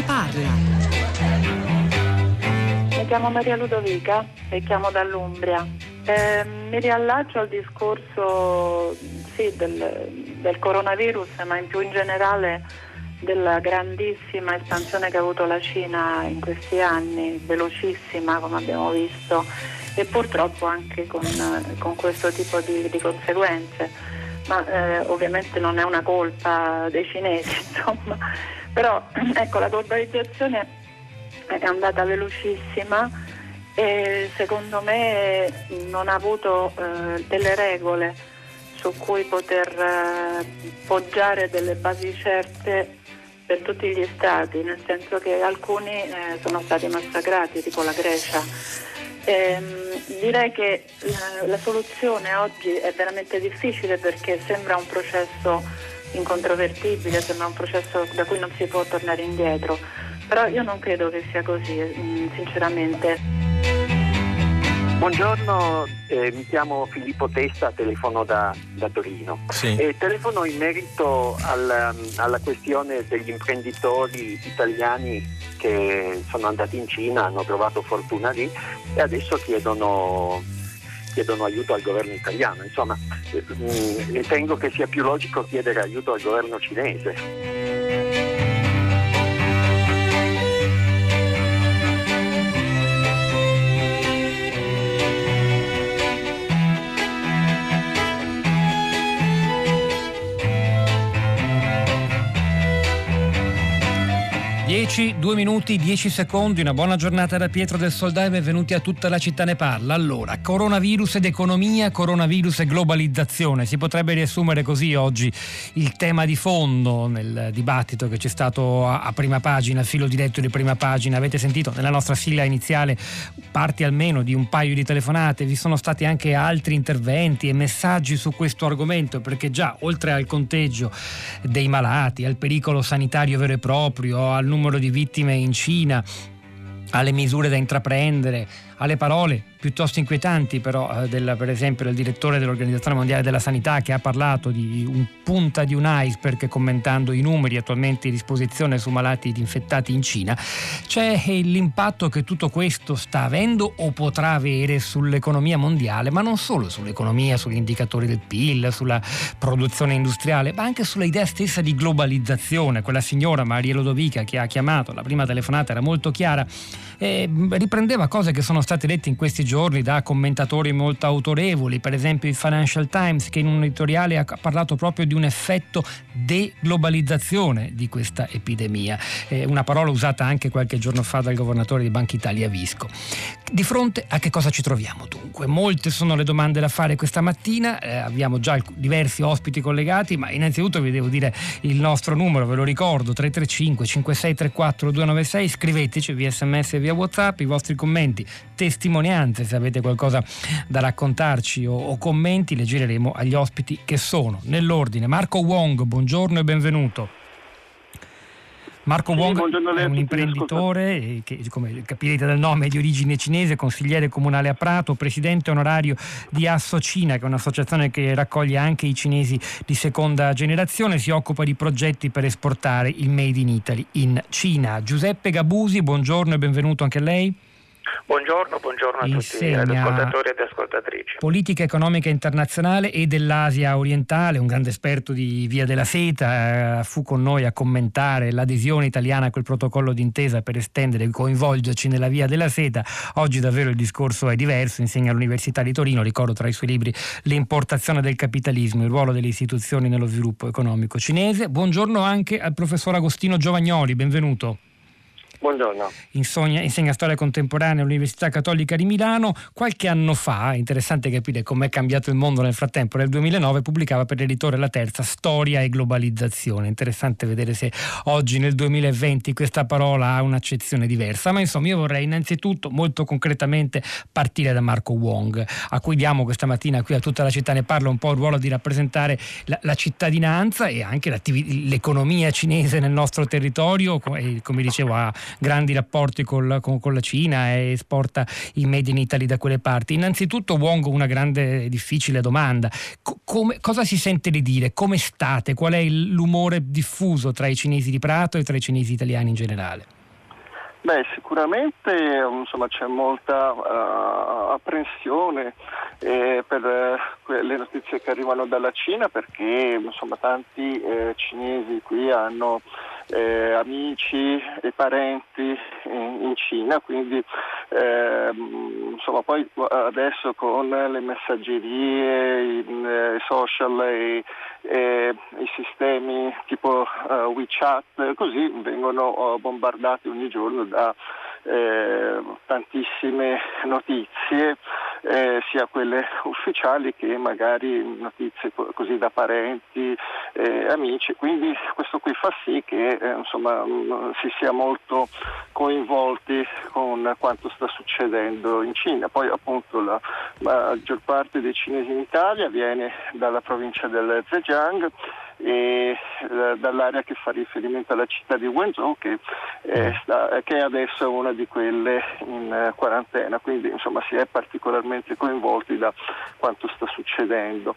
ne parla? Mi chiamo Maria Ludovica e chiamo dall'Umbria. Eh, mi riallaccio al discorso sì, del, del coronavirus, ma in più in generale della grandissima espansione che ha avuto la Cina in questi anni, velocissima come abbiamo visto e purtroppo anche con, con questo tipo di, di conseguenze. Ma eh, ovviamente non è una colpa dei cinesi, insomma. Però ecco, la globalizzazione è andata velocissima e secondo me non ha avuto eh, delle regole su cui poter eh, poggiare delle basi certe per tutti gli stati, nel senso che alcuni eh, sono stati massacrati, tipo la Grecia. Ehm, direi che la, la, soluzione oggi è veramente difficile perché sembra un processo incontrovertibile, sembra un processo da cui non si può tornare indietro, però io non credo che sia così, mm, sinceramente. Buongiorno, eh, mi chiamo Filippo Testa, telefono da, da Torino. Sì. E telefono in merito alla, alla, questione degli imprenditori italiani che sono andati in Cina, hanno trovato fortuna lì e adesso chiedono, chiedono aiuto al governo italiano. Insomma, eh, ritengo che sia più logico chiedere aiuto al governo cinese. 10, 2 minuti, 10 secondi, una buona giornata da Pietro del Soldai, benvenuti a tutta la città ne parla. Allora, coronavirus ed economia, coronavirus e globalizzazione, si potrebbe riassumere così oggi il tema di fondo nel dibattito che c'è stato a, prima pagina, filo diretto di prima pagina. Avete sentito nella nostra sigla iniziale parti almeno di un paio di telefonate, vi sono stati anche altri interventi e messaggi su questo argomento perché già oltre al conteggio dei malati, al pericolo sanitario vero e proprio, al numero di vittime in Cina, alle misure da intraprendere, alle parole piuttosto inquietanti però eh, del, per esempio del direttore dell'Organizzazione Mondiale della Sanità che ha parlato di un punta di un iceberg commentando i numeri attualmente in disposizione su malati infettati in Cina, c'è l'impatto che tutto questo sta avendo o potrà avere sull'economia mondiale, ma non solo sull'economia, sugli indicatori del PIL, sulla produzione industriale, ma anche sulla idea stessa di globalizzazione. Quella signora Maria Lodovica che ha chiamato, la prima telefonata era molto chiara, eh, riprendeva cose che sono state dette in questi giorni da commentatori molto autorevoli, per esempio il Financial Times che in un editoriale ha parlato proprio di un effetto deglobalizzazione di questa epidemia, eh, una parola usata anche qualche giorno fa dal governatore di Banca Italia Visco. Di fronte a che cosa ci troviamo dunque? Molte sono le domande da fare questa mattina, eh, abbiamo già diversi ospiti collegati, ma innanzitutto vi devo dire il nostro numero, ve lo ricordo, 335 5634 296, scriveteci via sms e via whatsapp i vostri commenti, testimonianze se avete qualcosa da raccontarci o, o commenti, le gireremo agli ospiti che sono. Nell'ordine, Marco Wong, buongiorno e benvenuto. Marco sì, Wong è un imprenditore che, come capirete dal nome, è di origine cinese, consigliere comunale a Prato, presidente onorario di Associna, che è un'associazione che raccoglie anche i cinesi di seconda generazione, si occupa di progetti per esportare il Made in Italy in Cina. Giuseppe Gabusi, buongiorno e benvenuto anche a lei. Buongiorno, buongiorno a Insegna tutti gli ascoltatori ed ascoltatrici. Politica economica internazionale e dell'Asia orientale, un grande esperto di Via della Seta, eh, fu con noi a commentare l'adesione italiana a quel protocollo d'intesa per estendere e coinvolgerci nella Via della Seta. Oggi davvero il discorso è diverso, insegna all'Università di Torino, ricordo tra i suoi libri L'importazione del capitalismo, il ruolo delle istituzioni nello sviluppo economico cinese. Buongiorno anche al professor Agostino Giovagnoli, benvenuto. Buongiorno. Insegna, insegna, storia contemporanea all'Università Cattolica di Milano. Qualche anno fa, interessante capire com'è cambiato il mondo nel frattempo, nel 2009 pubblicava per l'editore La Terza Storia e globalizzazione. Interessante vedere se oggi nel 2020 questa parola ha un'accezione diversa. Ma insomma io vorrei innanzitutto molto concretamente partire da Marco Wong, a cui diamo questa mattina qui a tutta la città ne parla un po' il ruolo di rappresentare la, la cittadinanza e anche l'economia cinese nel nostro territorio e come dicevo ha grandi rapporti con, con, con la Cina e esporta i made in Italy da quelle parti. Innanzitutto Wong una grande e difficile domanda. Come, cosa si sente di dire? Come state? Qual è l'umore diffuso tra i cinesi di Prato e tra i cinesi italiani in generale? Beh, sicuramente insomma, c'è molta uh, apprensione eh, per uh, le notizie che arrivano dalla Cina perché insomma, tanti eh, cinesi qui hanno eh, amici e parenti in, in Cina, quindi eh, insomma, poi adesso con le messaggerie, i, eh, i social e, e, i sistemi tipo uh, WeChat, così vengono uh, bombardati ogni giorno da eh, tantissime notizie, eh, sia quelle ufficiali che magari notizie così da parenti, eh, amici, quindi questo qui fa sì che eh, insomma, mm, si sia molto coinvolti con quanto sta succedendo in Cina. Poi appunto la maggior parte dei cinesi in Italia viene dalla provincia del Zhejiang eh, dall'area che fa riferimento alla città di Wenzhou che, eh, sta, che adesso è una di quelle in eh, quarantena, quindi insomma si è particolarmente coinvolti da quanto sta succedendo.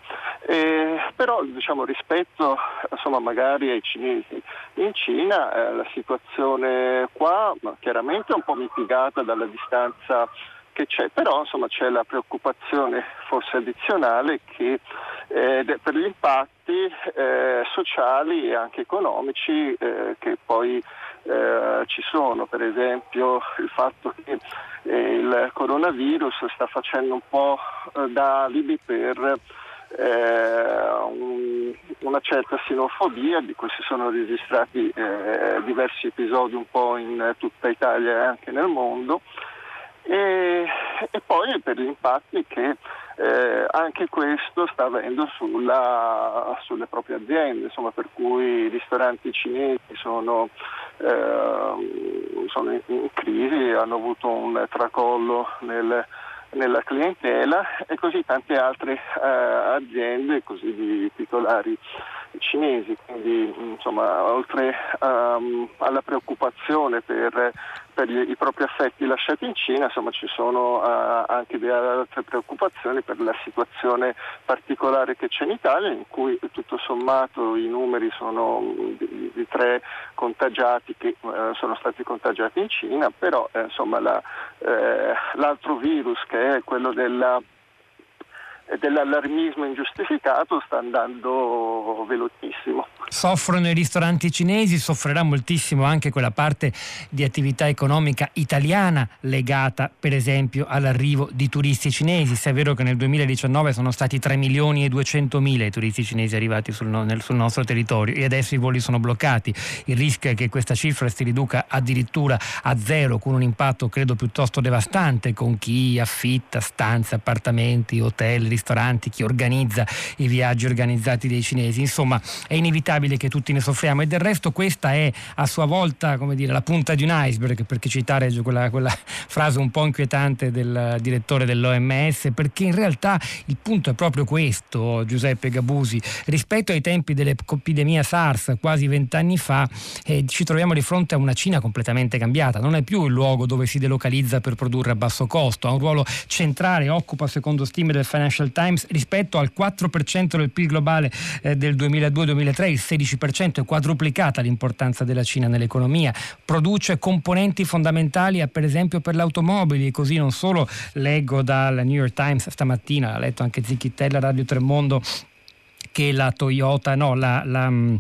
Però diciamo, rispetto insomma, magari ai cinesi in Cina eh, la situazione qua chiaramente è un po' mitigata dalla distanza che c'è, però insomma, c'è la preoccupazione forse addizionale che eh, per gli impatti eh, sociali e anche economici eh, che poi eh, ci sono, per esempio il fatto che eh, il coronavirus sta facendo un po' eh, da alibi per un, una certa sinofobia di cui si sono registrati diversi episodi un po' in tutta Italia e anche nel mondo e, e poi per gli impatti che eh, anche questo sta avendo sulla, sulle proprie aziende, insomma, per cui i ristoranti cinesi sono, eh, sono in, in, crisi, hanno avuto un tracollo nel, nella clientela e così tante altre eh, aziende così di titolari cinesi, quindi insomma, oltre um, alla preoccupazione per, per gli, i propri affetti lasciati in Cina, insomma, ci sono uh, anche delle altre preoccupazioni per la situazione particolare che c'è in Italia, in cui tutto sommato i numeri sono di, di tre contagiati che uh, sono stati contagiati in Cina, però eh, insomma, la, eh, l'altro virus che è quello della dell'allarmismo ingiustificato sta andando velocissimo. Soffrono i ristoranti cinesi, soffrirà moltissimo anche quella parte di attività economica italiana legata per esempio all'arrivo di turisti cinesi. Se è vero che nel 2019 sono stati 3 milioni e 200 mila i turisti cinesi arrivati sul, nel, sul nostro territorio e adesso i voli sono bloccati. Il rischio è che questa cifra si riduca addirittura a zero con un impatto credo piuttosto devastante con chi affitta stanze, appartamenti, hotel, ristoranti, chi organizza i viaggi organizzati dai cinesi. Insomma, è inevitabile che tutti ne soffriamo e del resto questa è a sua volta come dire, la punta di un iceberg, perché citare quella, quella frase un po' inquietante del direttore dell'OMS, perché in realtà il punto è proprio questo, Giuseppe Gabusi. Rispetto ai tempi dell'epidemia SARS, quasi vent'anni fa, eh, ci troviamo di fronte a una Cina completamente cambiata. Non è più il luogo dove si delocalizza per produrre a basso costo, ha un ruolo centrale, occupa secondo stime del Financial Financial Times rispetto al 4% del PIL globale eh, del 2002-2003, il 16% è quadruplicata l'importanza della Cina nell'economia, produce componenti fondamentali eh, per esempio per le automobili e così non solo. Leggo dal New York Times stamattina, ha letto anche Zicchittella, Radio Tremondo che la Toyota, no, la, la, mm,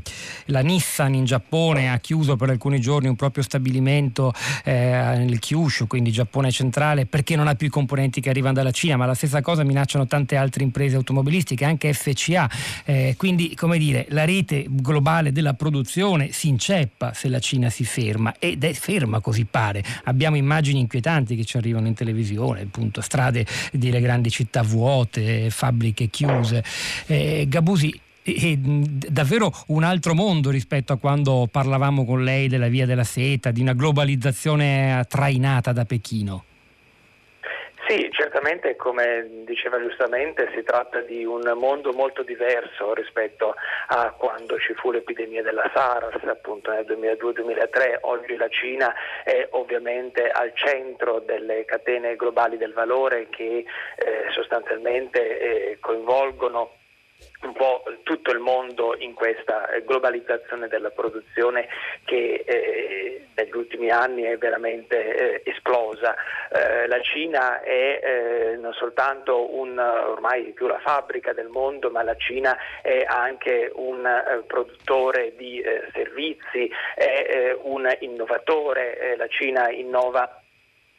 la, Nissan in Giappone ha chiuso per alcuni giorni un proprio stabilimento eh, nel Kyushu, quindi Giappone centrale, perché non ha più i componenti che arrivano dalla Cina, ma la stessa cosa minacciano tante altre imprese automobilistiche, anche FCA. Eh, quindi, come dire, la rete globale della produzione si inceppa se la Cina si ferma ed è ferma così pare. Abbiamo immagini inquietanti che ci arrivano in televisione, appunto, strade delle grandi città vuote, fabbriche chiuse. Eh, Gabusi è davvero un altro mondo rispetto a quando parlavamo con lei della via della seta, di una globalizzazione trainata da Pechino. Sì, certamente come diceva giustamente si tratta di un mondo molto diverso rispetto a quando ci fu l'epidemia della SARS appunto nel 2002-2003. Oggi la Cina è ovviamente al centro delle catene globali del valore che eh, sostanzialmente eh, coinvolgono un po' tutto il mondo in questa eh, globalizzazione della produzione che eh, negli ultimi anni è veramente eh, esplosa. Eh, la Cina è eh, non soltanto un, ormai più la fabbrica del mondo, ma la Cina è anche un eh, produttore di servizi, è un innovatore, la Cina innova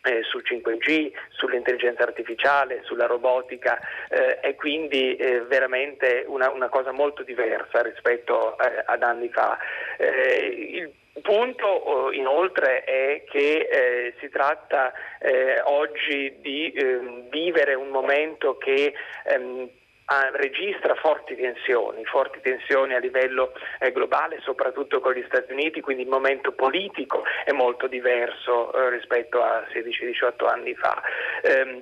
eh, sul 5G, sull'intelligenza artificiale, sulla robotica eh, è quindi eh, veramente una, una, cosa molto diversa rispetto eh, ad anni fa. Eh, il punto oh, inoltre è che eh, si tratta oggi di ehm, vivere un momento che ehm, Ah, registra forti tensioni, forti tensioni a livello eh, globale, soprattutto con gli Stati Uniti, quindi il momento politico è molto diverso eh, rispetto a 16-18 anni fa. Eh,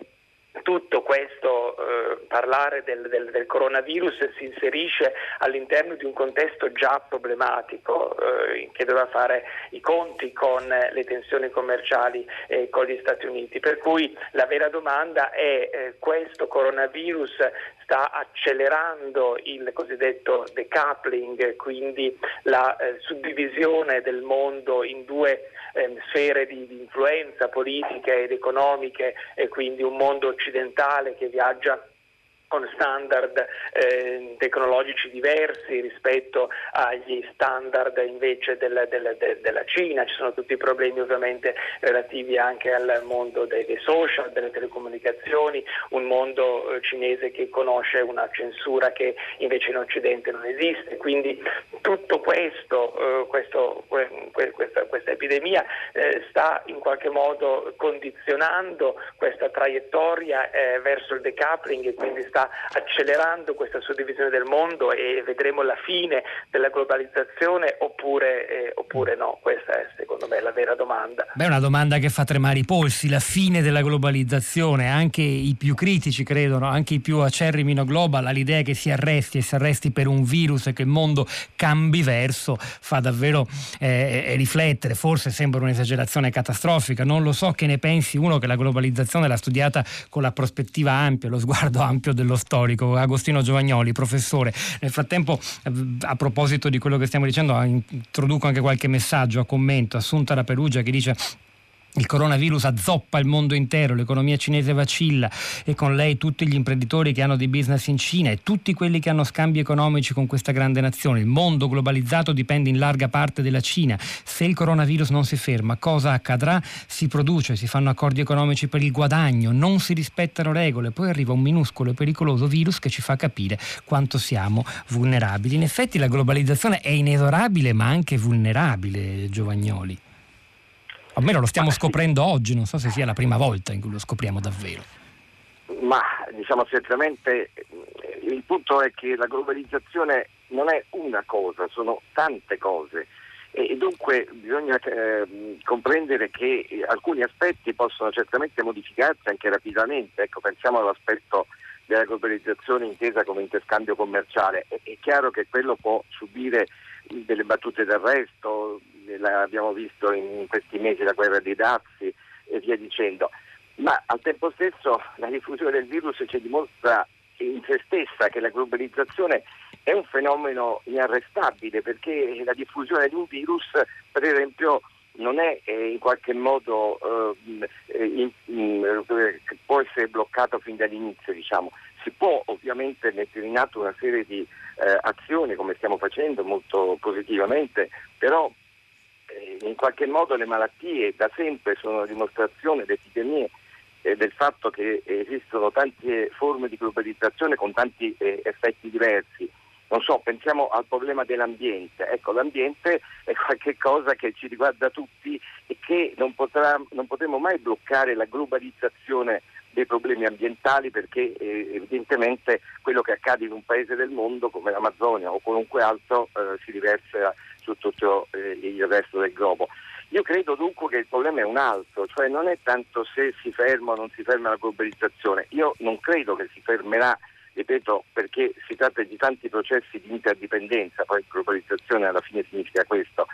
tutto questo eh, parlare del, del, del, coronavirus si inserisce all'interno di un contesto già problematico eh, che doveva fare i conti con le tensioni commerciali eh, con gli Stati Uniti. Per cui la vera domanda è eh, questo coronavirus sta accelerando il cosiddetto decoupling, quindi la eh, suddivisione del mondo in due eh, sfere di, di, influenza politiche ed economiche e quindi un mondo occidentale che viaggia con standard eh, tecnologici diversi rispetto agli standard invece del, del, del, della Cina, ci sono tutti i problemi ovviamente relativi anche al mondo dei, dei social, delle telecomunicazioni, un mondo eh, cinese che conosce una censura che invece in Occidente non esiste, quindi tutto questo, eh, questo que, questa, questa, epidemia eh, sta in qualche modo condizionando questa traiettoria eh, verso il decoupling e quindi sta accelerando questa suddivisione del mondo e vedremo la fine della globalizzazione oppure, eh, oppure no? Questa è secondo me la vera domanda. Beh, è una domanda che fa tremare i polsi, la fine della globalizzazione, anche i più critici credono, anche i più acerrimi no global, all'idea che si arresti e si arresti per un virus e che il mondo cambi verso, fa davvero eh, eh, riflettere, forse sembra un'esagerazione catastrofica, non lo so che ne pensi uno che la globalizzazione l'ha studiata con la prospettiva ampia, lo sguardo ampio dello storico, Agostino Giovagnoli, professore. Nel frattempo, eh, a proposito di quello che stiamo dicendo, introduco anche qualche messaggio a commento. Assunta da Perugia che dice il coronavirus azzoppa il mondo intero, l'economia cinese vacilla e con lei tutti gli imprenditori che hanno di business in Cina e tutti quelli che hanno scambi economici con questa grande nazione. Il mondo globalizzato dipende in larga parte dalla Cina. Se il coronavirus non si ferma, cosa accadrà? Si produce, si fanno accordi economici per il guadagno, non si rispettano regole, poi arriva un minuscolo e pericoloso virus che ci fa capire quanto siamo vulnerabili. In effetti la globalizzazione è inesorabile ma anche vulnerabile, Giovagnoli. Almeno lo stiamo scoprendo oggi, non so se sia la prima volta in cui lo scopriamo davvero. Ma diciamo certamente il punto è che la globalizzazione non è una cosa, sono tante cose. E dunque bisogna eh, comprendere che alcuni aspetti possono certamente modificarsi anche rapidamente, ecco, pensiamo all'aspetto della globalizzazione intesa come interscambio commerciale, è, è chiaro che quello può subire delle battute d'arresto, l'abbiamo visto in questi mesi la guerra dei dazi e via dicendo, ma al tempo stesso la diffusione del virus ci dimostra in se stessa che la globalizzazione è un fenomeno inarrestabile perché la diffusione di un virus, per esempio, non è eh, in qualche modo eh, in, in, può essere bloccato fin dall'inizio, diciamo. Si può ovviamente mettere in atto una serie di eh, azioni come stiamo facendo molto positivamente, però eh, in qualche modo le malattie da sempre sono dimostrazione, le epidemie, eh, del fatto che esistono tante forme di globalizzazione con tanti eh, effetti diversi. Non so, pensiamo al problema dell'ambiente. Ecco, l'ambiente è qualcosa che ci riguarda tutti e che non, potrà, non potremo mai bloccare la globalizzazione dei problemi ambientali perché eh, evidentemente quello che accade in un paese del mondo come l'Amazzonia o qualunque altro eh, si riversa su tutto eh, il resto del globo. Io credo dunque che il problema è un altro, cioè non è tanto se si ferma o non si ferma la globalizzazione. Io non credo che si fermerà, ripeto, perché si tratta di tanti processi di interdipendenza, poi globalizzazione alla fine significa questo.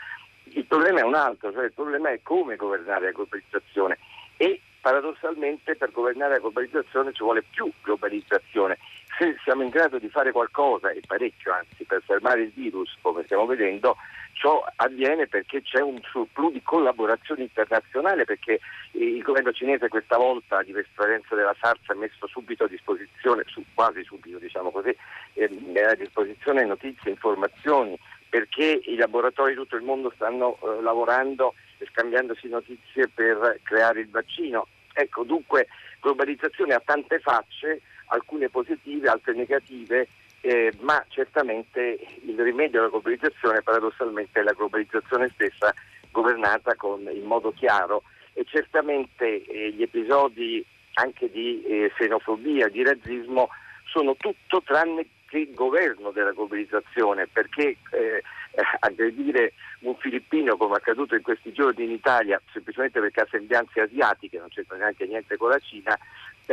Il problema è un altro, cioè il problema è come governare la globalizzazione e paradossalmente per governare la globalizzazione ci vuole più globalizzazione. Se siamo in grado di fare qualcosa, e parecchio anzi, per fermare il virus, come stiamo vedendo, ciò avviene perché c'è un surplus di collaborazione internazionale, perché il governo cinese questa volta, a differenza della SARS, ha messo subito a disposizione, quasi subito diciamo così, eh, a disposizione notizie, informazioni, perché i laboratori di tutto il mondo stanno eh, lavorando scambiandosi notizie per creare il vaccino. Ecco, dunque globalizzazione ha tante facce, alcune positive, altre negative, eh, ma certamente il rimedio alla globalizzazione paradossalmente è la globalizzazione stessa governata con, in modo chiaro e certamente eh, gli episodi anche di eh, xenofobia, di razzismo sono tutto tranne che il governo della globalizzazione, perché eh, aggredire un filippino come è accaduto in questi giorni in Italia semplicemente perché ha sembianze asiatiche, non c'entra neanche niente con la Cina,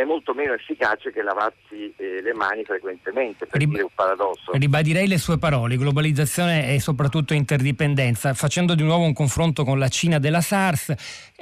è molto meno efficace che lavarsi eh, le mani frequentemente, per Rib- dire un paradosso. Ribadirei le sue parole, globalizzazione e soprattutto interdipendenza, facendo di nuovo un confronto con la Cina della SARS,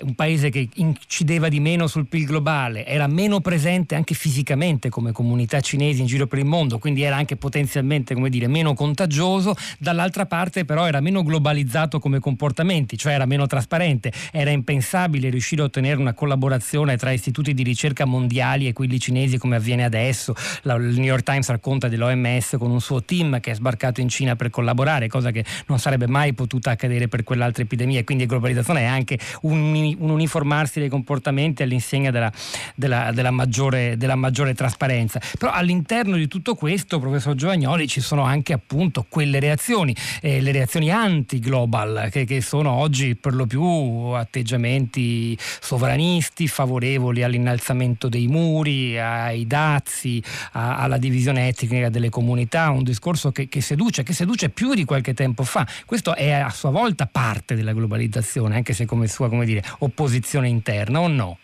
un paese che incideva di meno sul PIL globale, era meno presente anche fisicamente come comunità cinesi in giro per il mondo, quindi era anche potenzialmente come dire, meno contagioso, dall'altra parte però era meno globalizzato come comportamenti, cioè era meno trasparente, era impensabile riuscire a ottenere una collaborazione tra istituti di ricerca mondiali mondiali e quelli cinesi come avviene adesso. La, il New York Times racconta dell'OMS con un suo team che è sbarcato in Cina per collaborare, cosa che non sarebbe mai potuta accadere per quell'altra epidemia. Quindi globalizzazione è anche un, un uniformarsi dei comportamenti all'insegna della, della, della, maggiore, della maggiore trasparenza. Però all'interno di tutto questo, professor Giovagnoli, ci sono anche appunto quelle reazioni, eh, le reazioni anti-global, che, che sono oggi per lo più atteggiamenti sovranisti, favorevoli all'innalzamento dei muri, ai dazi, a, alla divisione etnica delle comunità, un discorso che, che, seduce, che seduce più di qualche tempo fa. Questo è a sua volta parte della globalizzazione, anche se come sua come dire, opposizione interna o no?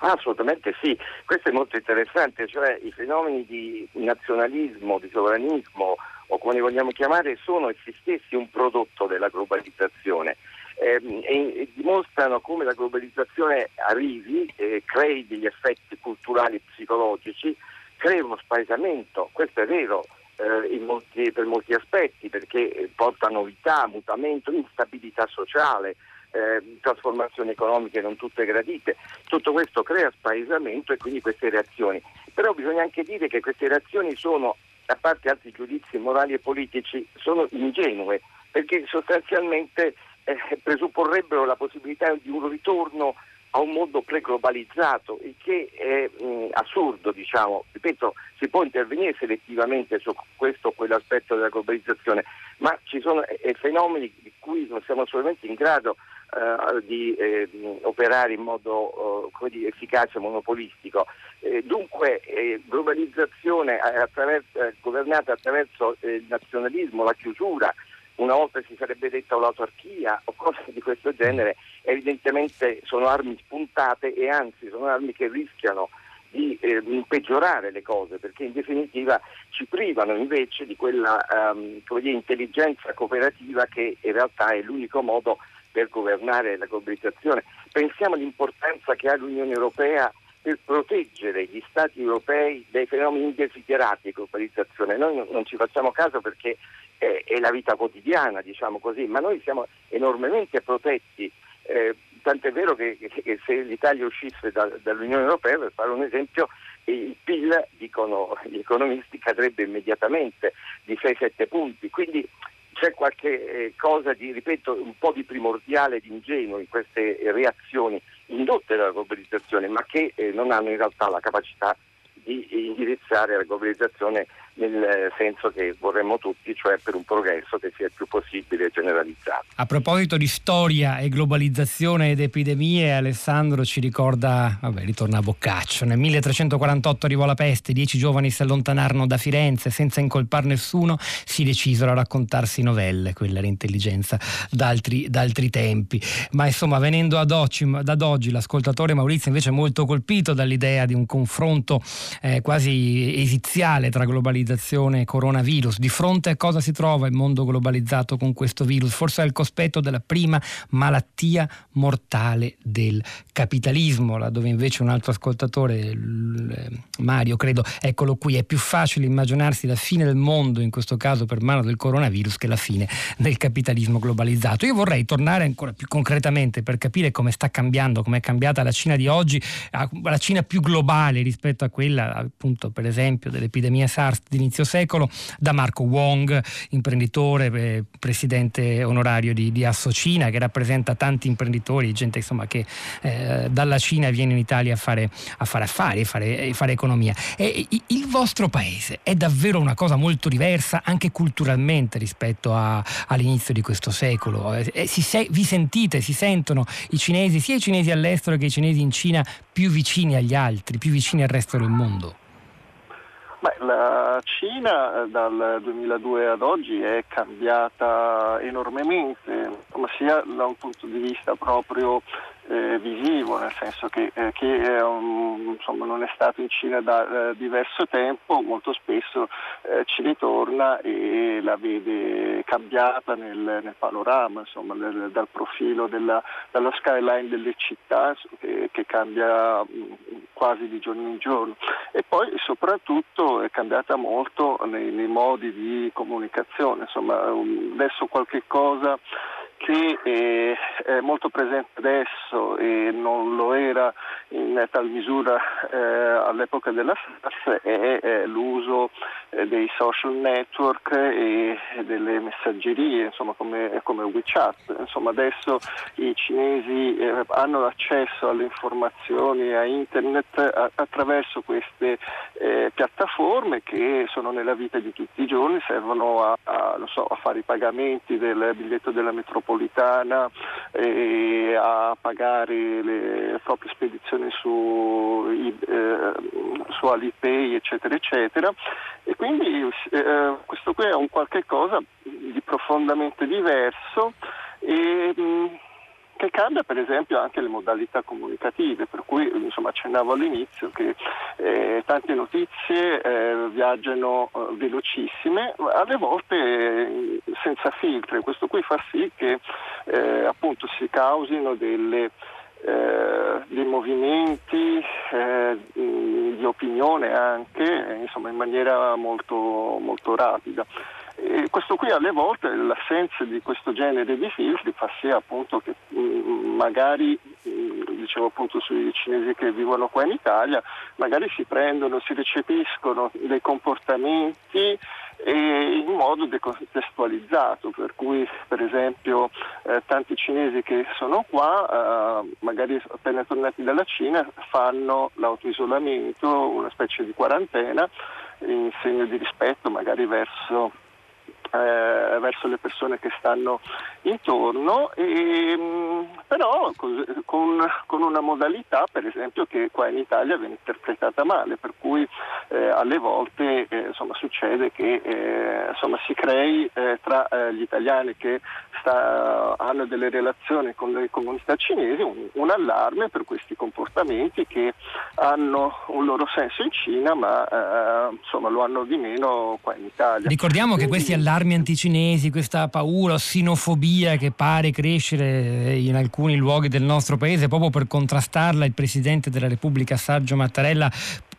Assolutamente sì, questo è molto interessante, cioè i fenomeni di nazionalismo, di sovranismo o come li vogliamo chiamare sono essi stessi un prodotto della globalizzazione ehm, e dimostrano come la globalizzazione arrivi, eh, crei degli effetti culturali e psicologici, crea uno spaesamento, questo è vero, eh, molti, per molti aspetti, perché porta novità, mutamento, instabilità sociale, eh, trasformazioni economiche non tutte gradite. Tutto questo crea spaesamento e quindi queste reazioni. Però bisogna anche dire che queste reazioni sono, a parte altri giudizi morali e politici, sono ingenue, perché sostanzialmente eh, presupporrebbero la possibilità di un ritorno a un mondo pre-globalizzato, il che è mh, assurdo, diciamo. Ripeto, si può intervenire selettivamente su questo o quell'aspetto della globalizzazione, ma ci sono eh, fenomeni di cui non siamo assolutamente in grado eh, di eh, operare in modo eh, dire, efficace, monopolistico. Eh, dunque, eh, globalizzazione attraverso, governata attraverso il nazionalismo, la chiusura, una volta si sarebbe detta l'autarchia o cose di questo genere, evidentemente sono armi spuntate e anzi sono armi che rischiano di eh, peggiorare le cose perché in definitiva ci privano invece di quella um, dire, intelligenza cooperativa che in realtà è l'unico modo per governare la globalizzazione. Pensiamo all'importanza che ha l'Unione Europea per proteggere gli Stati europei dai fenomeni indesiderati di globalizzazione. Noi non ci facciamo caso perché è, è la vita quotidiana, diciamo così, ma noi siamo enormemente protetti. Eh, tant'è vero che, che, se l'Italia uscisse da, dall'Unione Europea, per fare un esempio, il PIL, dicono gli economisti, cadrebbe immediatamente di 6-7 punti. Quindi c'è qualche eh, cosa di, ripeto, un po' di primordiale, di ingenuo in queste reazioni indotte dalla globalizzazione, ma che eh, non hanno in realtà la capacità di indirizzare la globalizzazione nel senso che vorremmo tutti, cioè per un progresso che sia il più possibile generalizzato. A proposito di storia e globalizzazione ed epidemie, Alessandro ci ricorda, vabbè, ritorna a Boccaccio. Nel 1348 arrivò la peste, dieci giovani si allontanarono da Firenze senza incolpar nessuno, si decisero a raccontarsi novelle, quella era intelligenza d'altri, d'altri tempi. Ma insomma, venendo ad oggi, ad oggi, l'ascoltatore Maurizio invece è molto colpito dall'idea di un confronto eh, quasi esiziale tra globalizzazione e coronavirus. Di fronte a cosa si trova il mondo globalizzato con questo virus? Forse al cospetto della prima malattia mortale del capitalismo, laddove invece un altro ascoltatore, Mario, credo, eccolo qui, è più facile immaginarsi la fine del mondo, in questo caso per mano del coronavirus, che la fine del capitalismo globalizzato. Io vorrei tornare ancora più concretamente per capire come sta cambiando, come è cambiata la Cina di oggi, la Cina più globale rispetto a quella, appunto, per esempio, dell'epidemia SARS di inizio secolo, da Marco Wong, imprenditore, eh, presidente onorario di, di Associna, che rappresenta tanti imprenditori, gente insomma, che eh, dalla Cina viene in Italia a fare, a fare affari, a fare, a fare economia. E, il vostro paese è davvero una cosa molto diversa anche culturalmente rispetto a, all'inizio di questo secolo. Eh, si, vi sentite, si sentono i cinesi, sia i cinesi all'estero che i cinesi in Cina, più vicini agli altri, più vicini al resto del mondo? Beh, la Cina eh, dal 2002 ad oggi è cambiata enormemente, sia da un punto di vista proprio eh, visivo, nel senso che eh, chi um, insomma, non è stato in Cina da eh, diverso tempo molto spesso eh, ci ritorna e la vede cambiata nel, nel panorama, insomma, nel, dal profilo della, dallo skyline delle città che, che cambia mh, mm, quasi di giorno in giorno. E poi soprattutto è cambiata molto nei, nei modi di comunicazione, insomma, um, adesso qualche cosa che è molto presente adesso e non lo era in tal misura eh, all'epoca della SARS è, è l'uso eh, dei social network e delle messaggerie insomma, come, come, WeChat. Insomma, adesso i cinesi eh, hanno accesso alle informazioni a internet a, attraverso queste eh, piattaforme che sono nella vita di tutti i giorni, servono a, a, so, a fare i pagamenti del biglietto della metropolitana metropolitana e a pagare le proprie spedizioni su, eh, su Alipay eccetera eccetera. E quindi eh, questo qui è un qualche cosa di profondamente diverso e, mm, che cambia per esempio anche le modalità comunicative, per cui insomma, accennavo all'inizio che eh, tante notizie eh, viaggiano eh, velocissime, alle volte eh, senza filtri, questo qui fa sì che eh, appunto si causino delle, eh, dei movimenti di opinione anche insomma, in maniera molto, molto rapida. E questo qui alle volte, l'assenza di questo genere di filtri fa sì appunto che mm, magari, mm, dicevo appunto sui cinesi che vivono qua in Italia, magari si prendono, si recepiscono dei comportamenti in modo decontestualizzato, per cui per esempio eh, tanti cinesi che sono qua, eh, magari appena tornati dalla Cina, fanno l'autoisolamento, una specie di quarantena in segno di rispetto magari verso eh, verso le persone che stanno intorno, e, mm, però con, con, una modalità per esempio che qua in Italia viene interpretata male, per cui eh, alle volte eh, insomma, succede che eh, insomma, si crei eh, tra eh, gli italiani che sta, hanno delle relazioni con le comunità cinesi un, un, allarme per questi comportamenti che hanno un loro senso in Cina ma insomma, lo hanno di meno qua in Italia. Ricordiamo Quindi, che questi allarmi anticinesi, questa paura, sinofobia che pare crescere in alcuni luoghi del nostro paese, proprio per contrastarla il Presidente della Repubblica Sergio Mattarella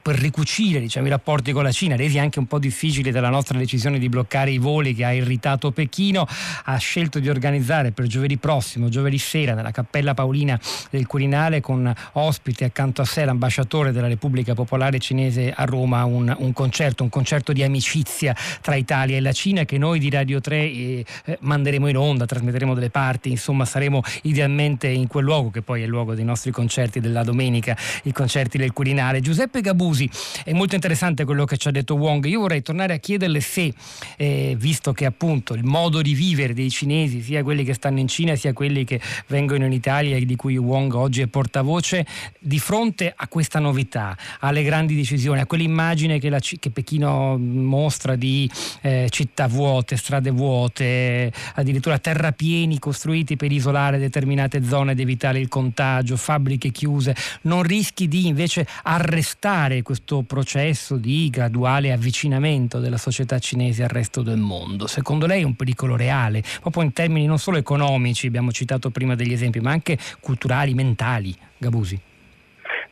per ricucire diciamo, i rapporti con la Cina, resi anche un po' difficili dalla nostra decisione di bloccare i voli che ha irritato Pechino, ha scelto di organizzare per giovedì prossimo, giovedì sera, nella Cappella Paolina del Quirinale, con ospite accanto a sé l'ambasciatore della Repubblica Popolare Cinese a Roma, un, un concerto, un concerto di amicizia tra Italia e la Cina che noi di Radio 3 eh, manderemo in onda, trasmetteremo delle parti, insomma saremo idealmente in quel luogo che poi è il luogo dei nostri concerti della domenica, i concerti del Quirinale. Giuseppe Gabusi Gabusi, è molto interessante quello che ci ha detto Wong. Io vorrei tornare a chiederle se, eh, visto che appunto il modo di vivere dei cinesi, sia quelli che stanno in Cina sia quelli che vengono in Italia e di cui Wong oggi è portavoce, di fronte a questa novità, alle grandi decisioni, a quell'immagine che, la, che Pechino mostra di eh, città vuote, strade vuote, addirittura terrapieni costruiti per isolare determinate zone ed evitare il contagio, fabbriche chiuse, non rischi di invece arrestare questo processo di graduale avvicinamento della società cinese al resto del mondo? Secondo lei è un pericolo reale, proprio in termini non solo economici, abbiamo citato prima degli esempi, ma anche culturali, mentali? Gabusi.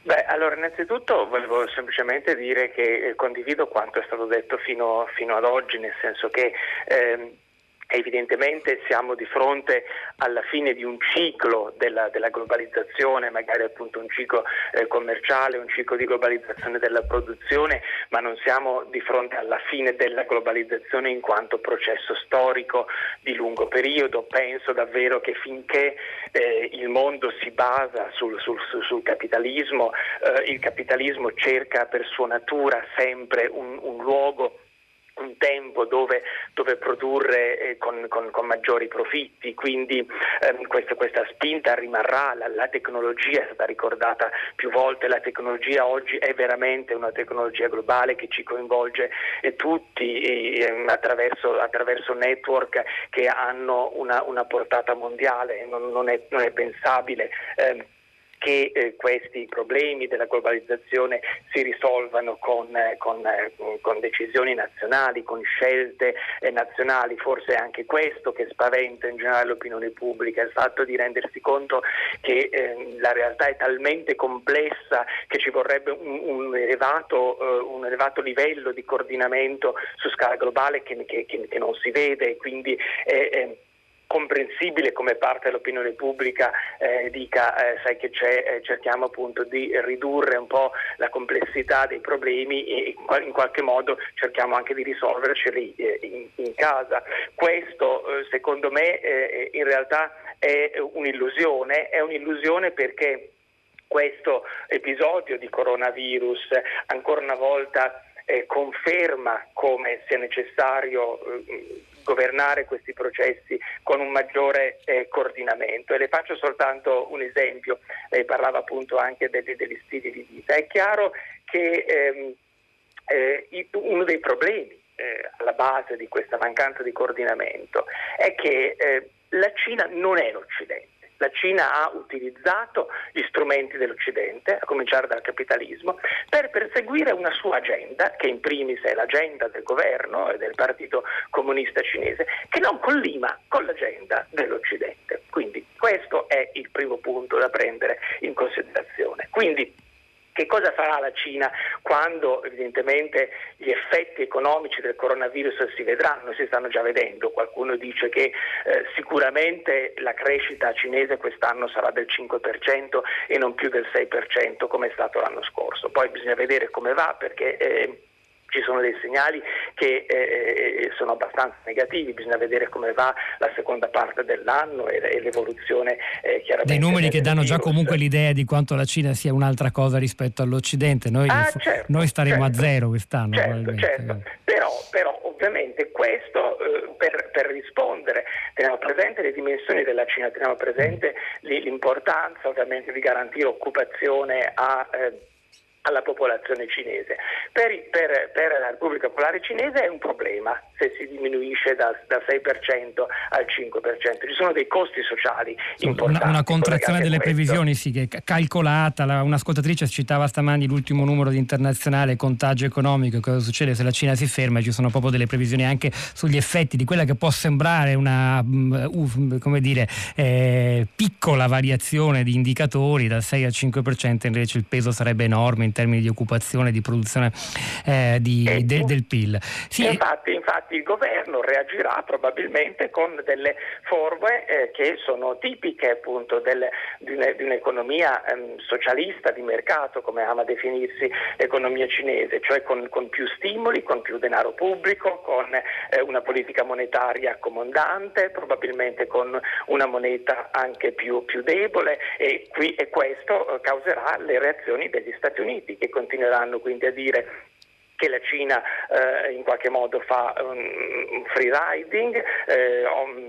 Beh, allora innanzitutto volevo semplicemente dire che eh, condivido quanto è stato detto fino, fino ad oggi, nel senso che eh, Evidentemente siamo di fronte alla fine di un ciclo della, della globalizzazione, magari appunto un ciclo eh, commerciale, un ciclo di globalizzazione della produzione, ma non siamo di fronte alla fine della globalizzazione in quanto processo storico di lungo periodo. Penso davvero che finché eh, il mondo si basa sul, sul, sul capitalismo, eh, il capitalismo cerca per sua natura sempre un, un luogo dove, dove produrre eh, con, con, con, maggiori profitti, quindi ehm, questa, questa, spinta rimarrà, la, la, tecnologia è stata ricordata più volte, la tecnologia oggi è veramente una tecnologia globale che ci coinvolge eh, tutti eh, attraverso, attraverso, network che hanno una, una portata mondiale, non, non, è, non è, pensabile. Ehm, che eh, questi problemi della globalizzazione si risolvano con, eh, con, eh, con decisioni nazionali, con scelte eh, nazionali, forse è anche questo che spaventa in generale l'opinione pubblica, il fatto di rendersi conto che ehm, la realtà è talmente complessa che ci vorrebbe un, un, elevato, eh, un elevato, livello di coordinamento su scala globale che, che, che non si vede, quindi comprensibile come parte dell'opinione pubblica eh, dica eh, sai che c'è, eh, cerchiamo appunto di ridurre un po' la complessità dei problemi e in qualche modo cerchiamo anche di risolverceli eh, in, in, casa. Questo eh, secondo me eh, in realtà è un'illusione, è un'illusione perché questo episodio di coronavirus ancora una volta eh, conferma come sia necessario eh, governare questi processi con un maggiore eh, coordinamento. E le faccio soltanto un esempio, lei parlava appunto anche degli, degli stili di vita. È chiaro che ehm, eh, uno dei problemi eh, alla base di questa mancanza di coordinamento è che eh, la Cina non è l'Occidente la Cina ha utilizzato gli strumenti dell'Occidente, a cominciare dal capitalismo, per perseguire una sua agenda, che in primis è l'agenda del governo e del Partito Comunista Cinese, che non collima con l'agenda dell'Occidente. Quindi questo è il primo punto da prendere in considerazione. Quindi che cosa farà la Cina quando evidentemente gli effetti economici del coronavirus si vedranno? Si stanno già vedendo. Qualcuno dice che eh, sicuramente la crescita cinese quest'anno sarà del 5% e non più del 6% come è stato l'anno scorso. Poi bisogna vedere come va perché eh, ci sono dei segnali che eh, eh, sono abbastanza negativi, bisogna vedere come va la seconda parte dell'anno e, e l'evoluzione eh, chiaramente. Dei numeri che danno già comunque l'idea di quanto la Cina sia un'altra cosa rispetto all'Occidente, noi, ah, certo, noi staremo certo, a zero quest'anno. Certo, certo. Però, però, ovviamente questo eh, per, per, rispondere, teniamo presente le dimensioni della Cina, teniamo presente l'importanza ovviamente di garantire occupazione a eh, alla popolazione cinese. Per, per, per, la Repubblica Popolare Cinese è un problema se si diminuisce da, da 6% al 5%. Ci sono dei costi sociali importanti. Una, una contrazione delle previsioni, sì, che è calcolata. La, un'ascoltatrice citava stamani l'ultimo numero di internazionale contagio economico. Cosa succede se la Cina si ferma? Ci sono proprio delle previsioni anche sugli effetti di quella che può sembrare una uh, come dire, eh, piccola variazione di indicatori dal 6 al 5%, invece il peso sarebbe enorme termini di occupazione, di produzione eh, di, de, del PIL. Sì. Infatti infatti il governo reagirà probabilmente con delle forme eh, che sono tipiche appunto del, di, un, di, un'economia ehm, socialista di mercato, come ama definirsi l'economia cinese, cioè con, con più stimoli, con più denaro pubblico, con eh, una politica monetaria accomodante, probabilmente con una moneta anche più, più debole e, qui, e questo eh, causerà le reazioni degli Stati Uniti che continueranno quindi a dire che la Cina eh, in qualche modo fa un free riding, eh,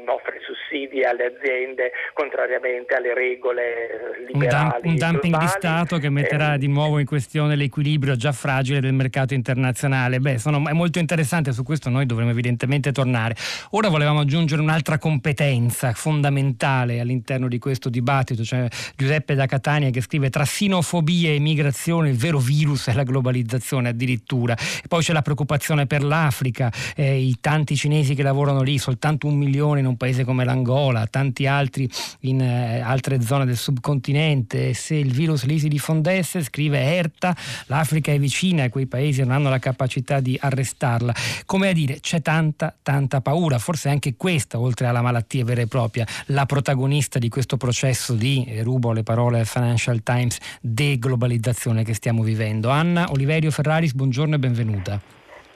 offre sussidi alle aziende contrariamente alle regole liberali. Un, un dumping globali. di Stato che metterà eh, di nuovo in questione l'equilibrio già fragile del mercato internazionale. Beh, sono, è molto interessante, su questo noi dovremo evidentemente tornare. Ora volevamo aggiungere un'altra competenza fondamentale all'interno di questo dibattito, cioè Giuseppe da Catania che scrive tra sinofobia e migrazione il vero virus è la globalizzazione addirittura. Poi c'è la preoccupazione per l'Africa, eh, i tanti cinesi che lavorano lì, soltanto un milione in un paese come l'Angola, tanti altri in eh, altre zone del subcontinente. Se il virus lì si diffondesse, scrive Erta, l'Africa è vicina e quei paesi non hanno la capacità di arrestarla. Come a dire, c'è tanta, tanta paura. Forse anche questa, oltre alla malattia vera e propria, la protagonista di questo processo di, eh, rubo le parole al Financial Times, deglobalizzazione che stiamo vivendo. Anna Oliverio Ferraris, buongiorno e benvenuta.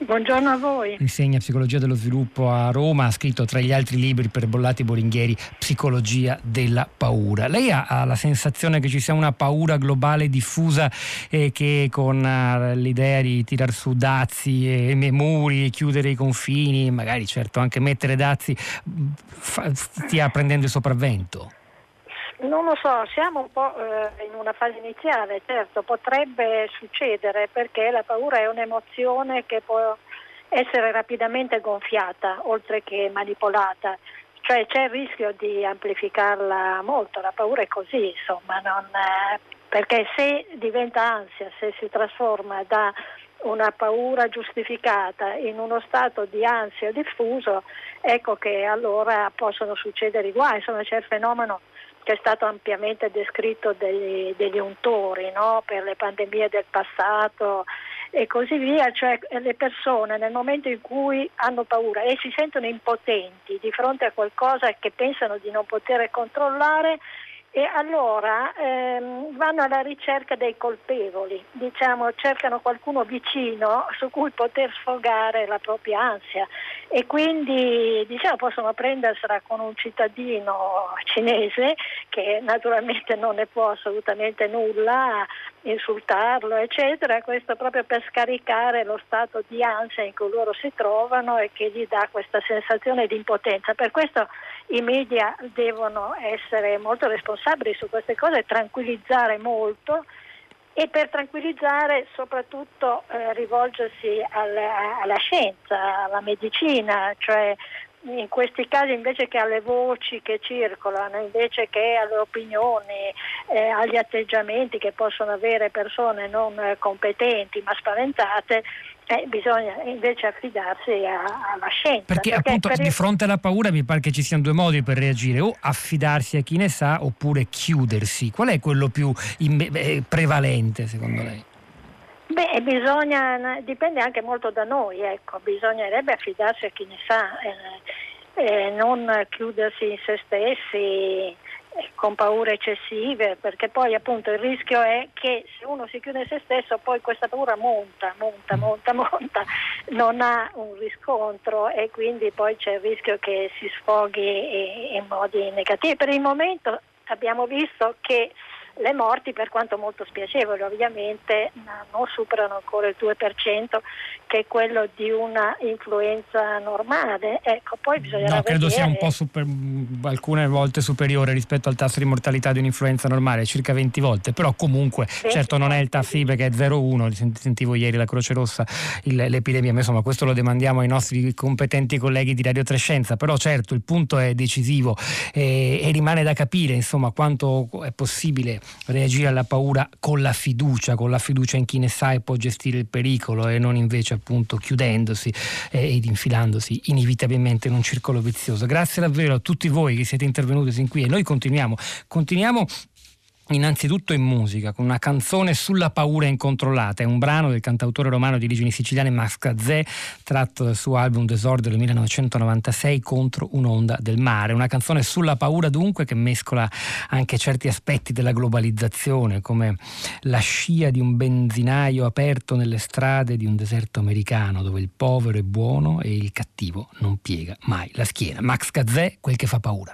Buongiorno a voi. Insegna psicologia dello sviluppo a Roma, ha scritto tra gli altri libri per Bollati Boringhieri Psicologia della paura. Lei ha, ha la sensazione che ci sia una paura globale diffusa eh, che con uh, l'idea di tirar su dazi e, e muri, chiudere i confini, magari certo anche mettere dazi, fa, stia prendendo il sopravvento? Non lo so, siamo un po' eh, in una fase iniziale, certo, potrebbe succedere perché la paura è un'emozione che può essere rapidamente gonfiata oltre che manipolata, cioè c'è il rischio di amplificarla molto, la paura è così, insomma, non, eh, perché se diventa ansia, se si trasforma da una paura giustificata in uno stato di ansia diffuso, ecco che allora possono succedere i guai, insomma c'è il fenomeno che è stato ampiamente descritto degli, degli untori no? per le pandemie del passato e così via, cioè le persone nel momento in cui hanno paura e si sentono impotenti di fronte a qualcosa che pensano di non poter controllare, e allora ehm, vanno alla ricerca dei colpevoli, diciamo, cercano qualcuno vicino su cui poter sfogare la propria ansia e quindi diciamo, possono prendersela con un cittadino cinese che naturalmente non ne può assolutamente nulla, insultarlo eccetera, questo proprio per scaricare lo stato di ansia in cui loro si trovano e che gli dà questa sensazione di impotenza. Per questo i media devono essere molto responsabili su queste cose, tranquillizzare molto e per tranquillizzare soprattutto eh, rivolgersi alla, alla, scienza, alla medicina, cioè in questi casi invece che alle voci che circolano, invece che alle opinioni, eh, agli atteggiamenti che possono avere persone non competenti ma spaventate, eh, bisogna invece affidarsi a, alla scienza. Perché, perché appunto per... di fronte alla paura mi pare che ci siano due modi per reagire, o affidarsi a chi ne sa oppure chiudersi. Qual è quello più in... Eh, prevalente secondo lei? Beh, bisogna, dipende anche molto da noi, ecco. bisognerebbe affidarsi a chi ne sa, eh, eh, non chiudersi in se stessi con paure eccessive, perché poi appunto il rischio è che se uno si chiude in se stesso poi questa paura monta, monta, monta, monta, non ha un riscontro e quindi poi c'è il rischio che si sfoghi in modi negativi. Per il momento abbiamo visto che le morti, per quanto molto spiacevoli ovviamente, non superano ancora il 2%, che è quello di una influenza normale. Ecco, poi bisognerà no, credo sia un po' super, alcune volte superiore rispetto al tasso di mortalità di un'influenza normale, circa 20 volte, però comunque, 20 certo non è il tasso IBE che è 0,1, sentivo ieri la Croce Rossa, il, l'epidemia, ma insomma questo lo demandiamo ai nostri competenti colleghi di Radio Trescenza, però certo il punto è decisivo e, e rimane da capire insomma quanto è possibile reagire alla paura con la fiducia, con la fiducia in chi ne sa e può gestire il pericolo e non invece appunto chiudendosi eh, ed infilandosi inevitabilmente in un circolo vizioso. Grazie davvero a tutti voi che siete intervenuti sin qui e noi continuiamo, continuiamo innanzitutto in musica, con una canzone sulla paura incontrollata. È un brano del cantautore romano di origini siciliane Max Gazzè, tratto dal suo album Desordine del 1996 contro un'onda del mare. Una canzone sulla paura dunque che mescola anche certi aspetti della globalizzazione, come la scia di un benzinaio aperto nelle strade di un deserto americano dove il povero è buono e il cattivo non piega mai la schiena. Max Gazzè, quel che fa paura.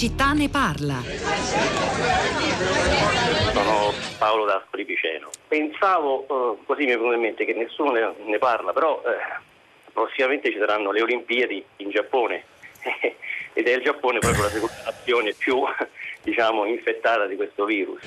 città ne parla. Sono Paolo da Piceno. Pensavo, eh, così mi è venuto in mente, che nessuno ne, ne parla, però eh, prossimamente ci saranno le Olimpiadi in Giappone ed è il Giappone proprio la seconda nazione più diciamo, infettata di questo virus.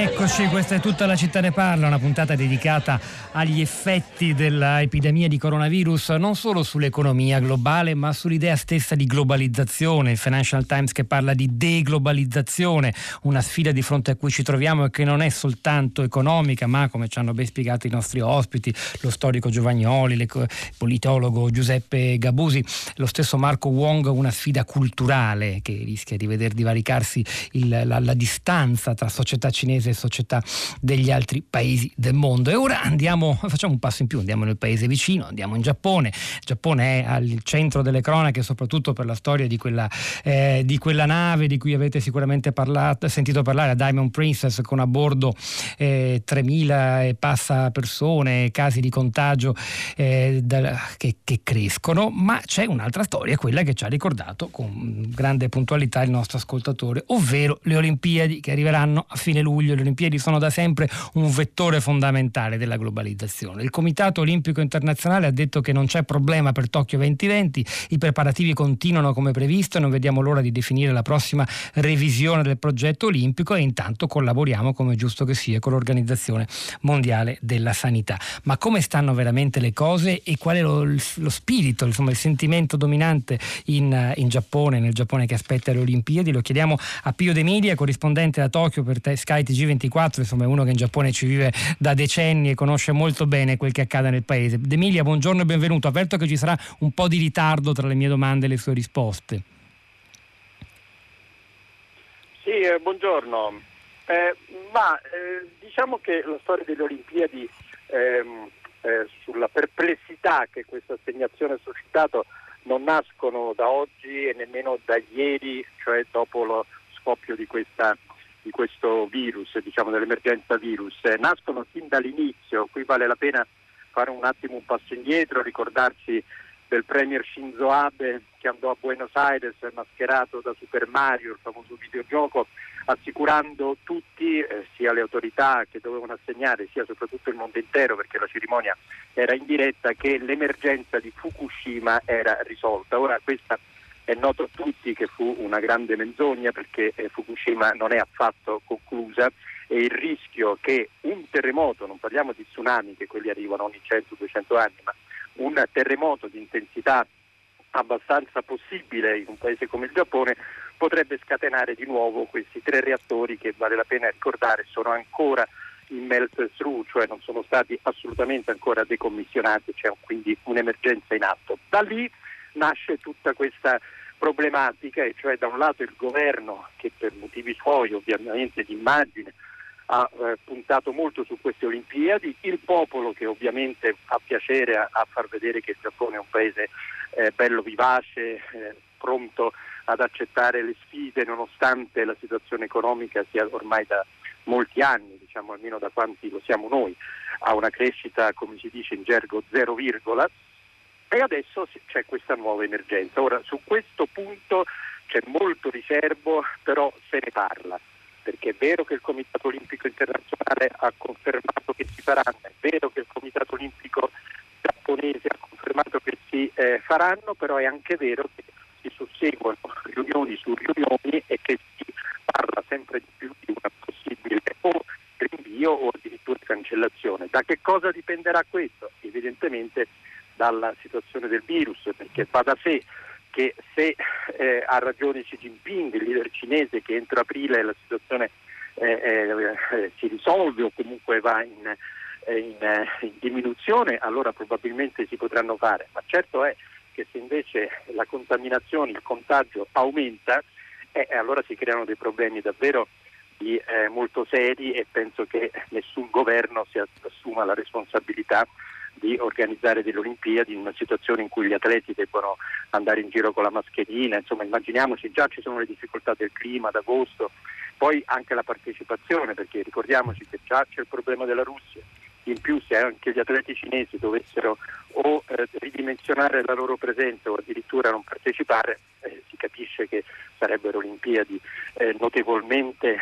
Eccoci, questa è tutta la città ne parla, una puntata dedicata agli effetti dell'epidemia di coronavirus non solo sull'economia globale ma sull'idea stessa di globalizzazione. Il Financial Times che parla di deglobalizzazione, una sfida di fronte a cui ci troviamo e che non è soltanto economica ma come ci hanno ben spiegato i nostri ospiti, lo storico Giovagnoli, il politologo Giuseppe Gabusi, lo stesso Marco Wong, una sfida culturale che rischia di veder divaricarsi il, la, la distanza tra società cinese e società degli altri paesi del mondo. E ora andiamo, facciamo un passo in più, andiamo nel paese vicino, andiamo in Giappone. Il Giappone è al centro delle cronache soprattutto per la storia di quella, eh, di quella nave di cui avete sicuramente parlato, sentito parlare, Diamond Princess, con a bordo eh, 3.000 e passa persone, casi di contagio eh, da, che, che crescono, ma c'è un'altra storia, quella che ci ha ricordato con grande puntualità il nostro ascoltatore, ovvero le Olimpiadi che arriveranno a fine luglio, le Olimpiadi sono da sempre un vettore fondamentale della globalizzazione. Il Comitato Olimpico Internazionale ha detto che non c'è problema per Tokyo 2020, i preparativi continuano come previsto non vediamo l'ora di definire la prossima revisione del progetto olimpico e intanto collaboriamo come è giusto che sia con l'Organizzazione Mondiale della Sanità. Ma come stanno veramente le cose e qual è lo, lo spirito, insomma, il sentimento dominante in, in, Giappone, nel Giappone che aspetta le Olimpiadi? Lo chiediamo a Pio De Media, corrispondente da Tokyo per Sky TG24, insomma è uno che in Giappone ci vive da decenni e conosce molto bene quel che accade nel paese. Emilia, buongiorno e benvenuto. Avverto che ci sarà un po' di ritardo tra le mie domande e le sue risposte. Sì, eh, buongiorno. Eh, ma eh, diciamo che la storia delle Olimpiadi ehm, eh, sulla perplessità che questa assegnazione ha suscitato non nascono da oggi e nemmeno da ieri, cioè dopo lo scoppio di, questa, di questo virus, diciamo dell'emergenza virus, eh, nascono fin dall'inizio, qui vale la pena fare un attimo un passo indietro, ricordarsi del premier Shinzo Abe che andò a Buenos Aires mascherato da Super Mario, il famoso videogioco, assicurando tutti, eh, sia le autorità che dovevano assegnare, sia soprattutto il mondo intero, perché la cerimonia era in diretta, che l'emergenza di Fukushima era risolta. Ora questa è noto a tutti che fu una grande menzogna perché eh, Fukushima non è affatto conclusa e il rischio che un terremoto, non parliamo di tsunami che quelli arrivano ogni 100-200 anni, ma un terremoto di intensità abbastanza possibile in un paese come il Giappone potrebbe scatenare di nuovo questi tre reattori che vale la pena ricordare sono ancora in melt through, cioè non sono stati assolutamente ancora decommissionati, c'è quindi un'emergenza in atto. Da lì nasce tutta questa problematica e cioè da un lato il governo che per motivi suoi ovviamente di immagine ha eh, puntato molto su queste Olimpiadi, il popolo che ovviamente ha piacere a, a far vedere che il Giappone è un paese eh, bello vivace, eh, pronto ad accettare le sfide nonostante la situazione economica sia ormai da molti anni, diciamo almeno da quanti lo siamo noi, ha una crescita come si dice in gergo 0, e adesso c'è questa nuova emergenza. Ora su questo punto c'è molto riservo, però se ne parla perché è vero che il Comitato Olimpico Internazionale ha confermato che si faranno, è vero che il Comitato Olimpico giapponese ha confermato che si eh, faranno, però è anche vero che si susseguono riunioni su riunioni e che si parla sempre di più di una possibile o rinvio o addirittura cancellazione. Da che cosa dipenderà questo? Dalla situazione del virus, perché va da sé che se eh, ha ragione Xi Jinping, il leader cinese, che entro aprile la situazione eh, eh, si risolve o comunque va in, eh, in, eh, in, diminuzione, allora probabilmente si potranno fare. Ma certo è che se invece la contaminazione, il contagio aumenta, eh, allora si creano dei problemi davvero di, molto seri e penso che nessun governo si assuma la responsabilità di organizzare delle Olimpiadi in una situazione in cui gli atleti debbono andare in giro con la mascherina, insomma immaginiamoci già ci sono le difficoltà del clima ad agosto, poi anche la partecipazione perché ricordiamoci che già c'è il problema della Russia, in più se anche gli atleti cinesi dovessero o eh, ridimensionare la loro presenza o addirittura non partecipare, eh, si capisce che sarebbero Olimpiadi eh, notevolmente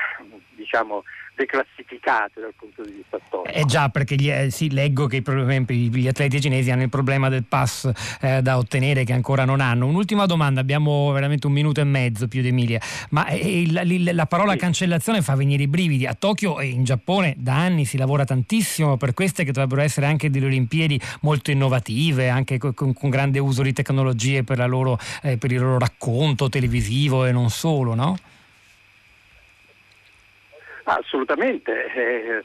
diciamo, declassificate dal punto di vista storico. Eh già, perché gli, eh, sì, leggo che gli atleti cinesi hanno il problema del pass eh, da ottenere che ancora non hanno. Un'ultima domanda, abbiamo veramente un minuto e mezzo più di Emilia, ma eh, la, la, parola sì. cancellazione fa venire i brividi. A Tokyo e in Giappone da anni si lavora tantissimo per queste che dovrebbero essere anche delle Olimpiadi molto innovative, anche con, con grande uso di tecnologie per, loro, eh, per il loro racconto televisivo e non solo, no? Assolutamente, eh,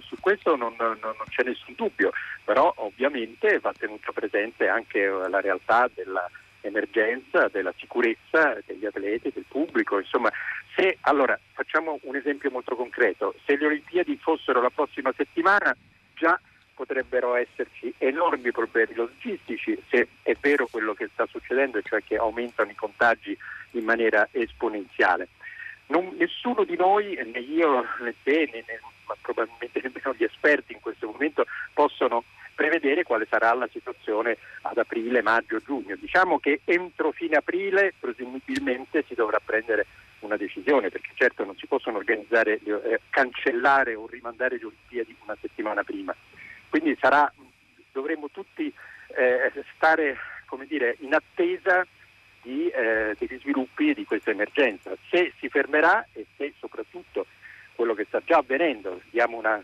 su questo non, non, non, c'è nessun dubbio, però ovviamente va tenuto presente anche la realtà dell'emergenza, della sicurezza degli atleti, del pubblico, insomma, se, allora facciamo un esempio molto concreto, se le Olimpiadi fossero la prossima settimana già potrebbero esserci enormi problemi logistici se è vero quello che sta succedendo, cioè che aumentano i contagi in maniera esponenziale. Non, nessuno di noi, né io né te, né, né, ma probabilmente nemmeno gli esperti in questo momento, possono prevedere quale sarà la situazione ad aprile, maggio, giugno. Diciamo che entro fine aprile presumibilmente si dovrà prendere una decisione, perché certo non si possono organizzare, eh, cancellare o rimandare le Olimpiadi una settimana prima. Quindi sarà, dovremo tutti eh, stare dire, in attesa di, eh, degli sviluppi di questa emergenza. Se si fermerà e se soprattutto quello che sta già avvenendo, diamo una,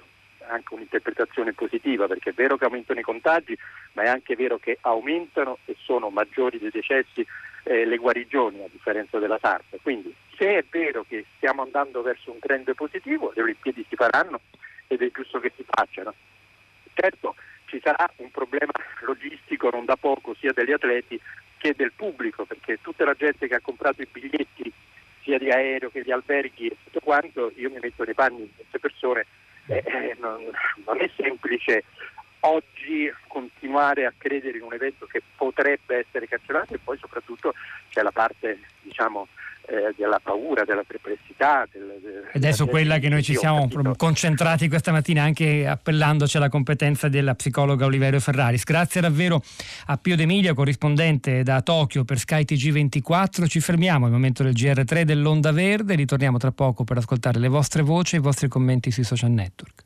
anche un'interpretazione positiva, perché è vero che aumentano i contagi, ma è anche vero che aumentano e sono maggiori dei decessi eh, le guarigioni, a differenza della SARS. Quindi se è vero che stiamo andando verso un trend positivo, le Olimpiadi si faranno ed è giusto che si facciano. Certo ci sarà un problema logistico non da poco sia degli atleti che del pubblico, perché tutta la gente che ha comprato i biglietti sia di aereo che di alberghi e tutto quanto, io mi metto nei panni di queste persone, eh, eh, non, non è semplice oggi continuare a credere in un evento che potrebbe essere cancellato e poi soprattutto c'è la parte diciamo, eh, della paura, della perplessità. Del, del, Ed è su quella che noi ci siamo concentrati questa mattina anche appellandoci alla competenza della psicologa Oliverio Ferraris. Grazie davvero a Pio D'Emilia, corrispondente da Tokyo per Sky TG24. Ci fermiamo al momento del GR3 dell'Onda Verde, ritorniamo tra poco per ascoltare le vostre voci e i vostri commenti sui social network.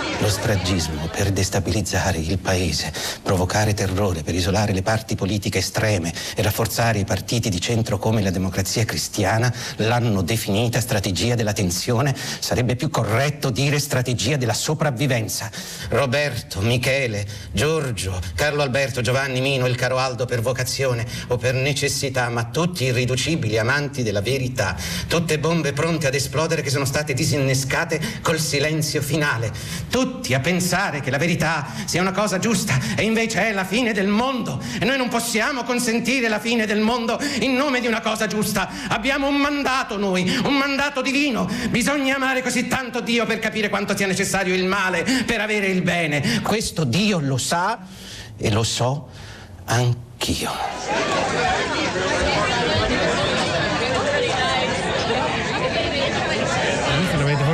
Lo stragismo per destabilizzare il paese, provocare terrore per isolare le parti politiche estreme e rafforzare i partiti di centro come la democrazia cristiana l'hanno definita strategia della tensione, sarebbe più corretto dire strategia della sopravvivenza. Roberto, Michele, Giorgio, Carlo Alberto, Giovanni Mino, il caro Aldo per vocazione o per necessità, ma tutti irriducibili amanti della verità, tutte bombe pronte ad esplodere che sono state disinnescate col silenzio finale. Tutti tutti a pensare che la verità sia una cosa giusta e invece è la fine del mondo. E noi non possiamo consentire la fine del mondo in nome di una cosa giusta. Abbiamo un mandato noi, un mandato divino. Bisogna amare così tanto Dio per capire quanto sia necessario il male per avere il bene. Questo Dio lo sa e lo so anch'io.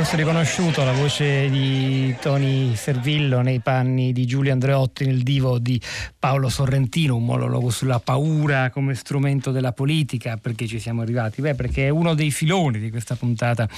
Forse riconosciuto la voce di Tony Servillo nei panni di Giulio Andreotti nel divo di Paolo Sorrentino, un monologo sulla paura come strumento della politica. Perché ci siamo arrivati? Beh, perché è uno dei filoni di questa puntata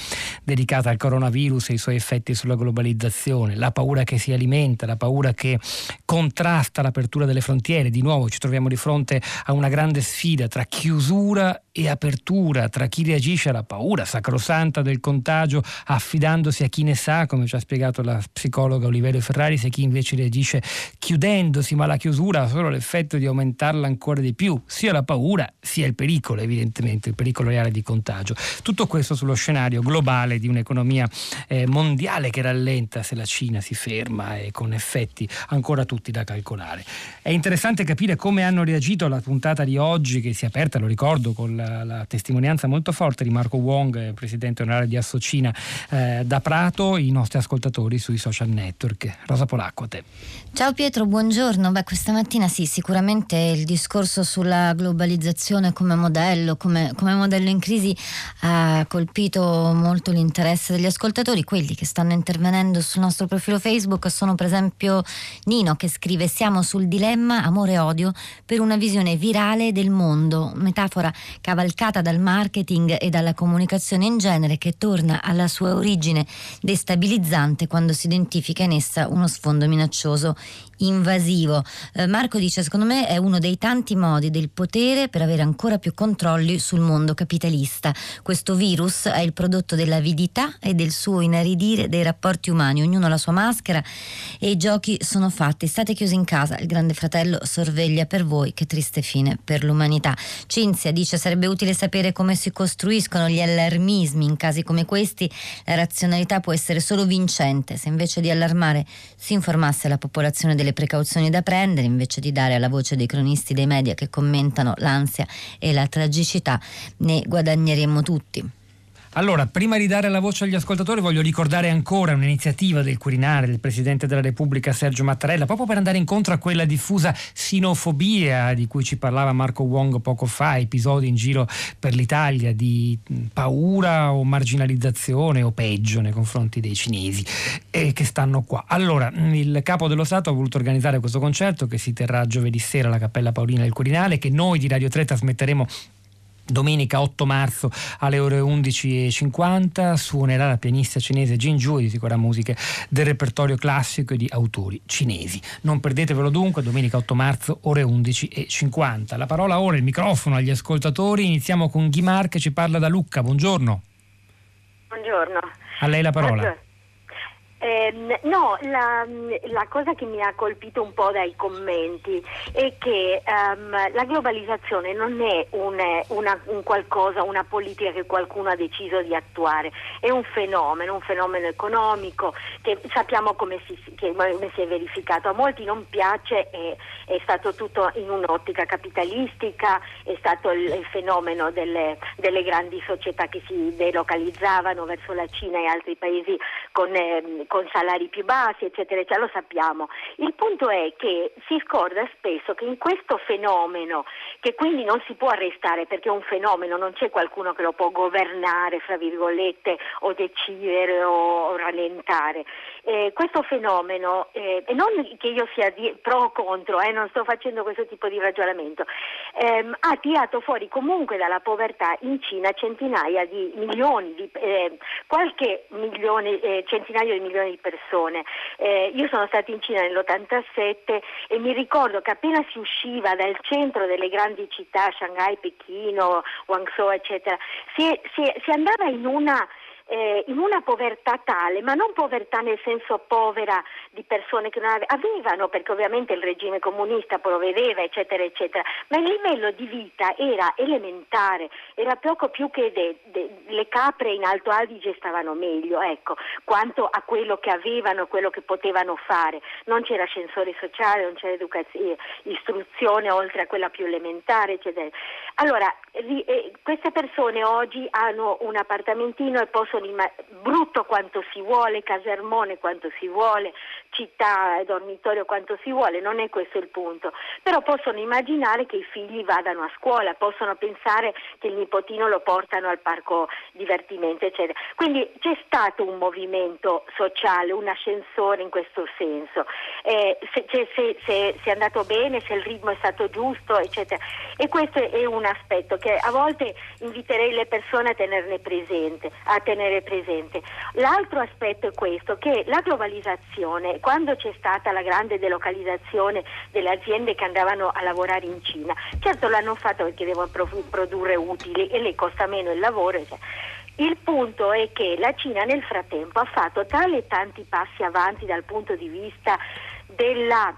dedicata al coronavirus e i suoi effetti sulla globalizzazione, la paura che si alimenta, la paura che contrasta l'apertura delle frontiere. Di nuovo ci troviamo di fronte a una grande sfida tra chiusura e apertura, tra chi reagisce alla paura sacrosanta del contagio affidato affidandosi a chi ne sa, come ci ha spiegato la psicologa Oliverio Ferrari, se chi invece reagisce chiudendosi, ma la chiusura ha solo l'effetto di aumentarla ancora di più, sia la paura sia il pericolo, evidentemente, il pericolo reale di contagio. Tutto questo sullo scenario globale di un'economia eh, mondiale che rallenta se la Cina si ferma e con effetti ancora tutti da calcolare. È interessante capire come hanno reagito alla puntata di oggi che si è aperta, lo ricordo, con la, la testimonianza molto forte di Marco Wong, presidente onorario di Associna, eh, da Prato i nostri ascoltatori sui social network. Rosa Polacco, a te. Ciao Pietro, buongiorno. Beh, questa mattina sì, sicuramente il discorso sulla globalizzazione come modello, come, come modello in crisi ha colpito molto l'interesse degli ascoltatori. Quelli che stanno intervenendo sul nostro profilo Facebook sono per esempio Nino che scrive siamo sul dilemma amore e odio per una visione virale del mondo, metafora cavalcata dal marketing e dalla comunicazione in genere che torna alla sua origine destabilizzante quando si identifica in essa uno sfondo minaccioso invasivo. Eh, Marco dice: Secondo me è uno dei tanti modi del potere per avere ancora più controlli sul mondo capitalista. Questo virus è il prodotto dell'avidità e del suo inaridire dei rapporti umani. Ognuno ha la sua maschera e i giochi sono fatti. State chiusi in casa, il grande fratello sorveglia per voi. Che triste fine per l'umanità. Cinzia dice: Sarebbe utile sapere come si costruiscono gli allarmismi in casi come questi. La razionalità può essere solo vincente se invece di allarmare si informasse la popolazione delle precauzioni da prendere invece di dare alla voce dei cronisti dei media che commentano l'ansia e la tragicità, ne guadagneremmo tutti. Allora, prima di dare la voce agli ascoltatori, voglio ricordare ancora un'iniziativa del Quirinale del Presidente della Repubblica Sergio Mattarella, proprio per andare incontro a quella diffusa sinofobia di cui ci parlava Marco Wong poco fa, episodi in giro per l'Italia di paura o marginalizzazione o peggio nei confronti dei cinesi eh, che stanno qua. Allora, il Capo dello Stato ha voluto organizzare questo concerto che si terrà giovedì sera alla Cappella Paolina del Quirinale, che noi di Radio 3 trasmetteremo Domenica 8 marzo alle ore 11.50 suonerà la pianista cinese Jin Ju e esiquerà musiche del repertorio classico e di autori cinesi. Non perdetevelo dunque, domenica 8 marzo ore 11.50. La parola ora, il microfono agli ascoltatori. Iniziamo con Ghimar che ci parla da Lucca. Buongiorno. Buongiorno. A lei la parola. Buongiorno. Eh, no, la, la, cosa che mi ha colpito un po' dai commenti è che um, la globalizzazione non è un, una, un qualcosa, una politica che qualcuno ha deciso di attuare, è un fenomeno, un fenomeno economico che sappiamo come si, come si è verificato. A molti non piace, è, è, stato tutto in un'ottica capitalistica, è stato il, il fenomeno delle, delle, grandi società che si delocalizzavano verso la Cina e altri paesi con eh, con salari più bassi, eccetera, eccetera, lo sappiamo. Il punto è che si scorda spesso che in questo fenomeno, che quindi non si può arrestare perché è un fenomeno, non c'è qualcuno che lo può governare, fra virgolette, o decidere o rallentare, eh, questo fenomeno, eh, e non che io sia di, pro o contro, eh, non sto facendo questo tipo di ragionamento, ehm, ha tirato fuori comunque dalla povertà in Cina centinaia di milioni, di, eh, qualche milione, eh, centinaio di milioni milioni di persone. Eh, io sono stata in Cina nell'87 e mi ricordo che appena si usciva dal centro delle grandi città, Shanghai, Pechino, Guangzhou, eccetera, si, si, si andava in una eh, in una povertà tale, ma non povertà nel senso povera di persone che non ave- avevano, perché ovviamente il regime comunista provvedeva, eccetera, eccetera, ma il livello di vita era elementare, era poco più che de- de- le capre in Alto Adige stavano meglio, ecco, quanto a quello che avevano, quello che potevano fare. Non c'era ascensore sociale, non c'era istruzione oltre a quella più elementare, eccetera. Allora, queste persone oggi hanno un appartamentino e possono brutto quanto si vuole, casermone quanto si vuole, città dormitorio quanto si vuole, non è questo il punto, però possono immaginare che i figli vadano a scuola, possono pensare che il nipotino lo portano al parco divertimento, eccetera. Quindi c'è stato un movimento sociale, un ascensore in questo senso, eh, se, se, se, se, è andato bene, se il ritmo è stato giusto, eccetera. E questo è un aspetto che a volte inviterei le persone a presente, a tenere presente. L'altro aspetto è questo, che la globalizzazione quando c'è stata la grande delocalizzazione delle aziende che andavano a lavorare in Cina, certo l'hanno fatto perché devono produrre utili e le costa meno il lavoro. Il punto è che la Cina nel frattempo ha fatto tali e tanti passi avanti dal punto di vista della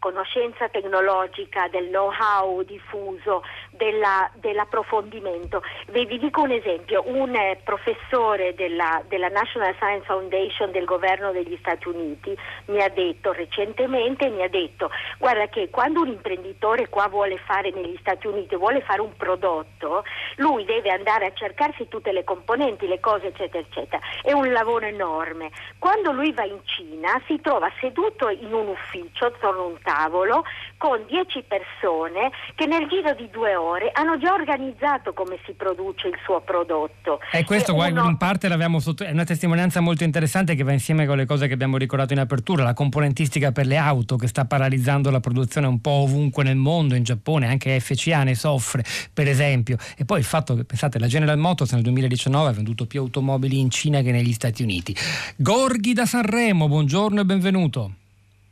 conoscenza tecnologica, del know-how diffuso, della, dell'approfondimento. Vi, vi, dico un esempio, un eh, professore della, della, National Science Foundation del governo degli Stati Uniti mi ha detto recentemente, mi ha detto guarda che quando un imprenditore qua vuole fare negli Stati Uniti, vuole fare un prodotto, lui deve andare a cercarsi tutte le componenti, le cose eccetera eccetera. È un lavoro enorme. Quando lui va in Cina si trova seduto in un ufficio attorno a un tavolo con 10 persone che nel giro di due ore hanno già organizzato come si produce il suo prodotto. E questo e uno... in parte l'abbiamo sotto... è una testimonianza molto interessante che va insieme con le cose che abbiamo ricordato in apertura, la componentistica per le auto che sta paralizzando la produzione un po' ovunque nel mondo, in Giappone, anche FCA ne soffre per esempio. E poi il fatto che, pensate, la General Motors nel 2019 ha venduto più automobili in Cina che negli Stati Uniti. Gorghi da Sanremo, buongiorno e benvenuto.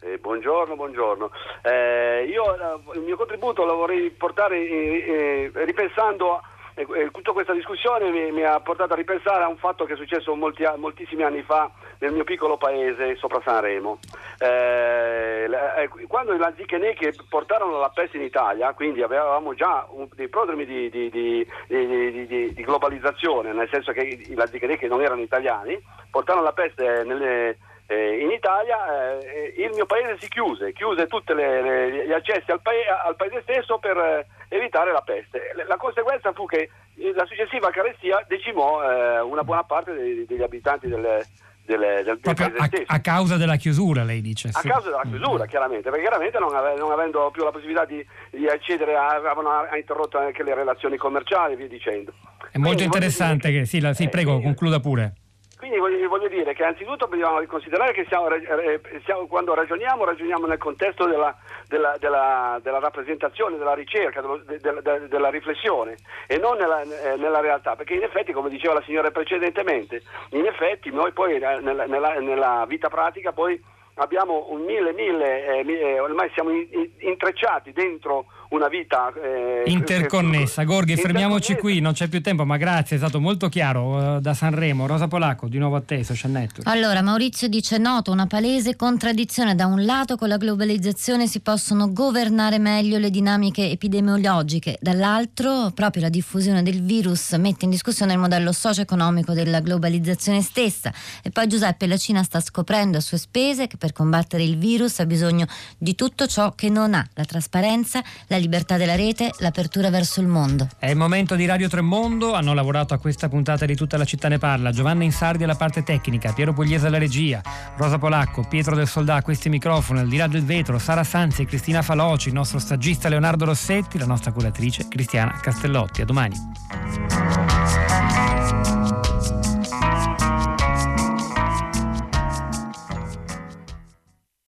Eh, buongiorno, buongiorno. Eh, io eh, il mio contributo lo vorrei portare eh, eh ripensando eh, tutta questa discussione mi, mi, ha portato a ripensare a un fatto che è successo molti, moltissimi anni fa nel mio piccolo paese sopra Sanremo. quando i Lanzichenecchi portarono la peste in Italia, quindi avevamo già un, dei prodromi di, di, di, di, globalizzazione, nel senso che i Lanzichenecchi non erano italiani, portarono la peste nelle eh, in Italia eh, il mio paese si chiuse, chiuse tutti gli accessi al, pa- al, paese stesso per eh, evitare la peste. La conseguenza fu che la successiva carestia decimò eh, una buona parte dei, degli abitanti del, del, del, del paese a, stesso. A causa della chiusura, lei dice? A sì. causa della chiusura, mm. chiaramente, perché chiaramente non, ave- non avendo più la possibilità di, di accedere, a, avevano interrotto anche le relazioni commerciali e via dicendo. È molto Quindi, interessante che, sì, la, sì prego, concluda pure. Quindi voglio, voglio, dire che anzitutto dobbiamo considerare che siamo, siamo, quando ragioniamo, ragioniamo nel contesto della, della, della, della rappresentazione, della ricerca, della riflessione e non nella, eh, nella, realtà, perché in effetti, come diceva la signora precedentemente, in effetti noi poi eh, nella, nella vita pratica poi abbiamo un mille, mille, eh, eh ormai siamo in, in, intrecciati dentro una vita eh, interconnessa. Gorghi, fermiamoci qui, non c'è più tempo, ma grazie, è stato molto chiaro uh, da Sanremo. Rosa Polacco, di nuovo a te, Social Network. Allora, Maurizio dice: Noto una palese contraddizione. Da un lato, con la globalizzazione si possono governare meglio le dinamiche epidemiologiche, dall'altro, proprio la diffusione del virus mette in discussione il modello socio-economico della globalizzazione stessa. E poi Giuseppe, la Cina sta scoprendo a sue spese che per combattere il virus ha bisogno di tutto ciò che non ha: la trasparenza, la libertà della rete, l'apertura verso il mondo. È il momento di Radio Tremondo, hanno lavorato a questa puntata di Tutta la città ne parla, Giovanna Insardi alla parte tecnica, Piero Pugliese alla regia, Rosa Polacco, Pietro del Soldà a questi microfoni, al di là del vetro, Sara Sanzi e Cristina Faloci, il nostro stagista Leonardo Rossetti, la nostra curatrice Cristiana Castellotti. A domani.